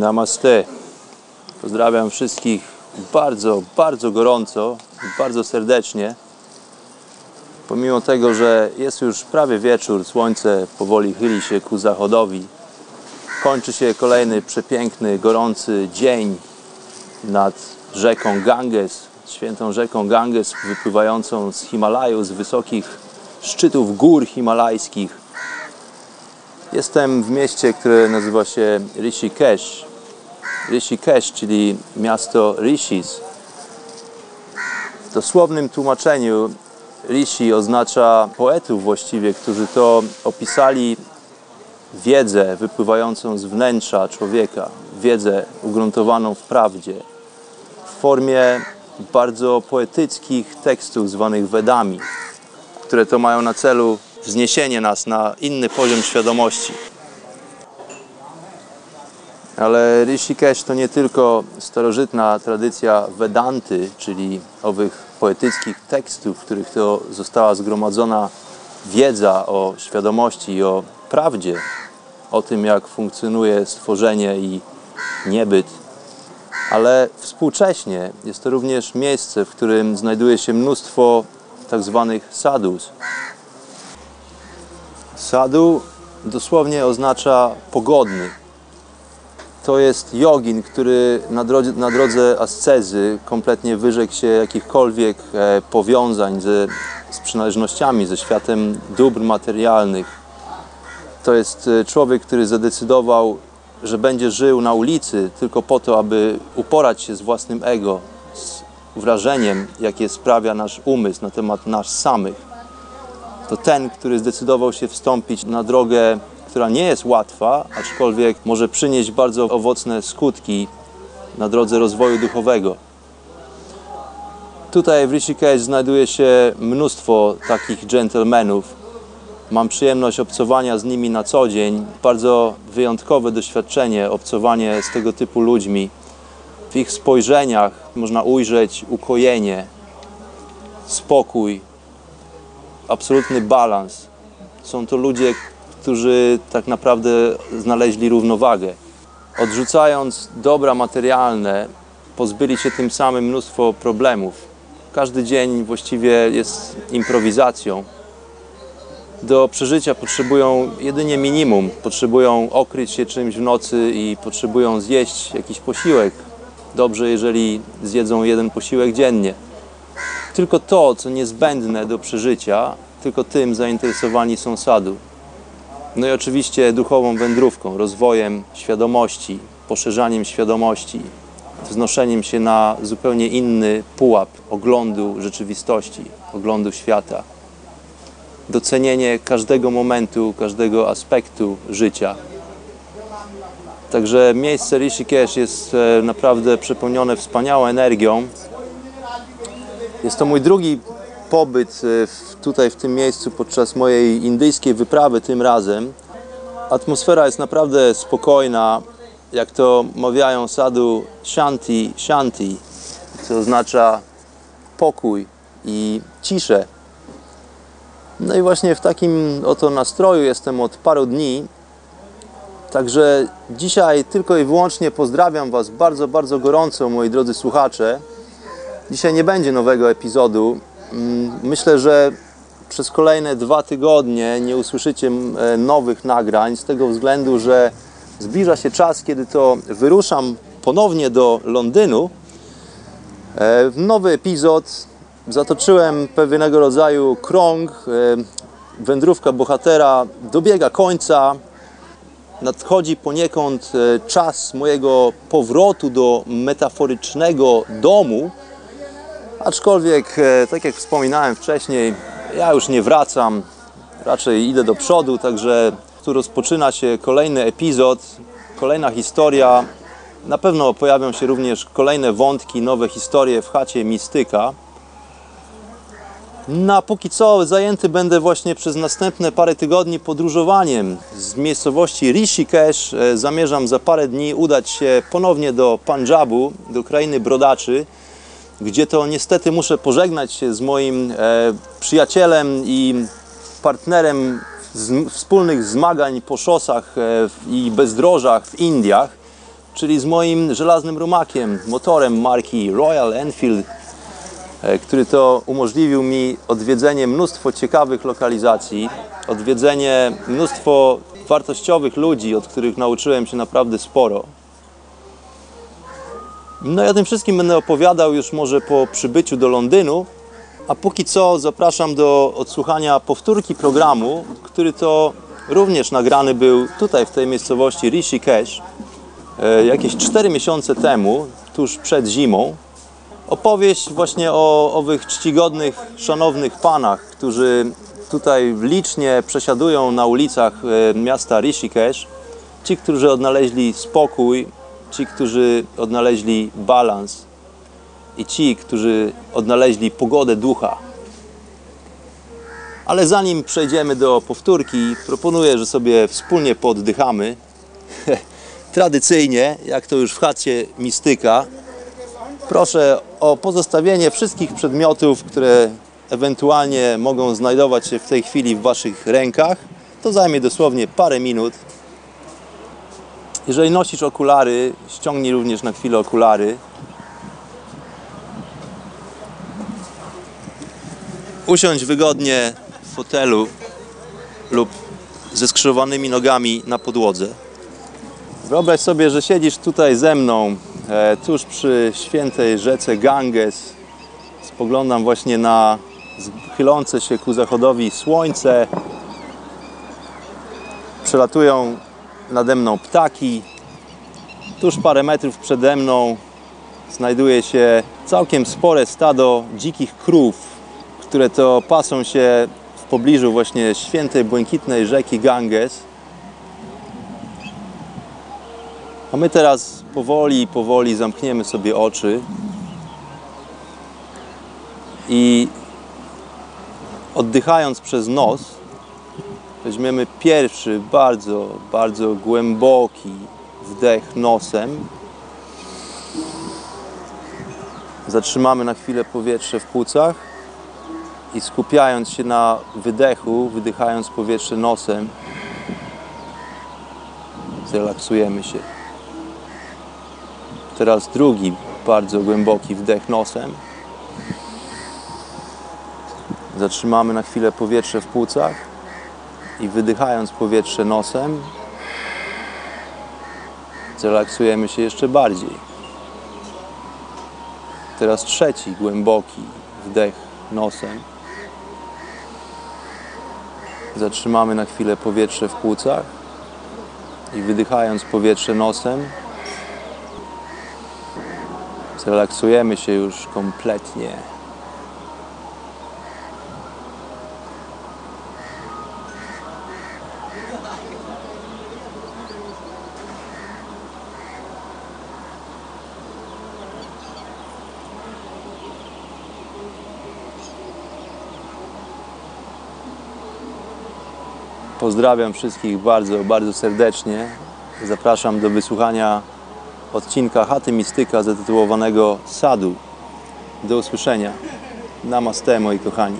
Namaste. Pozdrawiam wszystkich bardzo, bardzo gorąco, bardzo serdecznie. Pomimo tego, że jest już prawie wieczór, słońce powoli chyli się ku zachodowi, kończy się kolejny przepiękny, gorący dzień nad rzeką Ganges, świętą rzeką Ganges wypływającą z Himalaju, z wysokich szczytów gór himalajskich. Jestem w mieście, które nazywa się Rishikesh. Rishikesh, czyli miasto Rishis. W dosłownym tłumaczeniu Rishi oznacza poetów właściwie, którzy to opisali wiedzę wypływającą z wnętrza człowieka, wiedzę ugruntowaną w prawdzie, w formie bardzo poetyckich tekstów zwanych Wedami, które to mają na celu wzniesienie nas na inny poziom świadomości. Ale Rishikesh to nie tylko starożytna tradycja Vedanty, czyli owych poetyckich tekstów, w których to została zgromadzona wiedza o świadomości i o prawdzie, o tym, jak funkcjonuje stworzenie i niebyt. Ale współcześnie jest to również miejsce, w którym znajduje się mnóstwo tak zwanych sadhus. Sadhu dosłownie oznacza pogodny. To jest jogin, który na drodze, na drodze ascezy kompletnie wyrzekł się jakichkolwiek e, powiązań ze, z przynależnościami, ze światem dóbr materialnych. To jest e, człowiek, który zadecydował, że będzie żył na ulicy tylko po to, aby uporać się z własnym ego, z wrażeniem, jakie sprawia nasz umysł na temat nas samych to ten, który zdecydował się wstąpić na drogę, która nie jest łatwa, aczkolwiek może przynieść bardzo owocne skutki na drodze rozwoju duchowego. Tutaj w Rishikesh znajduje się mnóstwo takich gentlemanów. Mam przyjemność obcowania z nimi na co dzień. Bardzo wyjątkowe doświadczenie, obcowanie z tego typu ludźmi. W ich spojrzeniach można ujrzeć ukojenie, spokój, absolutny balans. Są to ludzie, którzy tak naprawdę znaleźli równowagę. Odrzucając dobra materialne, pozbyli się tym samym mnóstwo problemów. Każdy dzień właściwie jest improwizacją. Do przeżycia potrzebują jedynie minimum. Potrzebują okryć się czymś w nocy i potrzebują zjeść jakiś posiłek. Dobrze, jeżeli zjedzą jeden posiłek dziennie tylko to, co niezbędne do przeżycia, tylko tym zainteresowani są sadu. No i oczywiście duchową wędrówką, rozwojem świadomości, poszerzaniem świadomości, wznoszeniem się na zupełnie inny pułap oglądu rzeczywistości, oglądu świata. Docenienie każdego momentu, każdego aspektu życia. Także miejsce Rishikesh jest e, naprawdę przepełnione wspaniałą energią, jest to mój drugi pobyt e, tutaj w tym miejscu podczas mojej indyjskiej wyprawy tym razem. Atmosfera jest naprawdę spokojna, jak to mawiają sadu shanti, shanti, co oznacza pokój i ciszę. No i właśnie w takim oto nastroju jestem od paru dni. Także dzisiaj tylko i wyłącznie pozdrawiam Was bardzo, bardzo gorąco, moi drodzy słuchacze. Dzisiaj nie będzie nowego epizodu. Mm, myślę, że przez kolejne dwa tygodnie nie usłyszycie e, nowych nagrań z tego względu, że zbliża się czas, kiedy to wyruszam ponownie do Londynu E, Nowy epizod. Zatoczyłem pewnego rodzaju krąg. E, Wędrówka bohatera dobiega końca. Nadchodzi poniekąd czas mojego powrotu do metaforycznego domu. Aczkolwiek, e, tak jak wspominałem wcześniej, ja już nie wracam, raczej idę do przodu, także tu rozpoczyna się kolejny epizod, kolejna historia. Na pewno pojawią się również kolejne wątki, nowe historie w chacie Mistyka. Na póki co zajęty będę właśnie przez następne parę tygodni podróżowaniem z miejscowości Rishikesh. E, Zamierzam za parę dni udać się ponownie do Punjabu, do krainy brodaczy, gdzie to niestety muszę pożegnać się z moim e, przyjacielem i partnerem z, wspólnych zmagań po szosach e, i bezdrożach w Indiach, czyli z moim żelaznym rumakiem, motorem marki Royal Enfield e, który to umożliwił mi odwiedzenie mnóstwo ciekawych lokalizacji, odwiedzenie mnóstwo wartościowych ludzi, od których nauczyłem się naprawdę sporo. No o tym wszystkim będę opowiadał już może po przybyciu do Londynu, a póki co zapraszam do odsłuchania powtórki programu, który to również nagrany był tutaj w tej miejscowości Rishikesh e, jakieś 4 miesiące temu, tuż przed zimą opowieść właśnie o owych czcigodnych, szanownych panach, którzy tutaj licznie przesiadują na ulicach e, miasta Rishikesh. Ci, którzy odnaleźli spokój, ci, którzy odnaleźli balans i ci, którzy odnaleźli pogodę ducha. Ale zanim przejdziemy do powtórki, proponuję, że sobie wspólnie pooddychamy. Tradycyjnie, jak to już w chacie mistyka, Proszę o pozostawienie wszystkich przedmiotów, które ewentualnie mogą znajdować się w tej chwili w Waszych rękach. To zajmie dosłownie parę minut. Jeżeli nosisz okulary, ściągnij również na chwilę okulary. Usiądź wygodnie w fotelu lub ze skrzyżowanymi nogami na podłodze. Wyobraź sobie, że siedzisz tutaj ze mną, e, tuż przy świętej rzece Ganges. Spoglądam właśnie na chylące się ku zachodowi słońce. Przelatują nade mną ptaki. Tuż parę metrów przede mną znajduje się całkiem spore stado dzikich krów, które to pasą się w pobliżu właśnie świętej błękitnej rzeki Ganges. A my teraz powoli, powoli zamkniemy sobie oczy i oddychając przez nos, weźmiemy pierwszy, bardzo, bardzo głęboki wdech nosem. Zatrzymamy na chwilę powietrze w płucach i skupiając się na wydechu, wydychając powietrze nosem, zrelaksujemy się. Teraz drugi bardzo głęboki wdech nosem. Zatrzymamy na chwilę powietrze w płucach i wydychając powietrze nosem, zrelaksujemy się jeszcze bardziej. Teraz trzeci głęboki wdech nosem. Zatrzymamy na chwilę powietrze w płucach i wydychając powietrze nosem, zrelaksujemy się już kompletnie. Pozdrawiam wszystkich bardzo, bardzo serdecznie. Zapraszam do wysłuchania odcinka Chaty Mistyka zatytułowanego Sadu. Do usłyszenia. Namaste, moi kochani.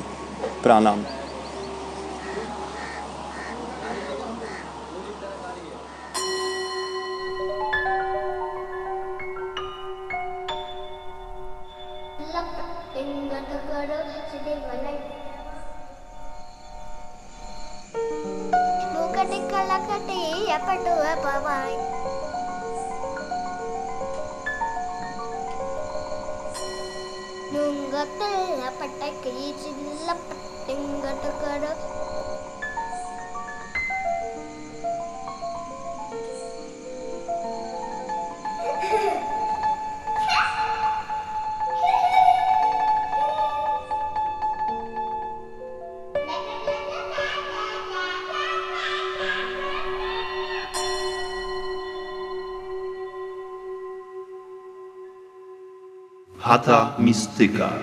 Pranam. I do it. Bye bye. Nunga tella patakki chilla patingata kada Chata mistyka.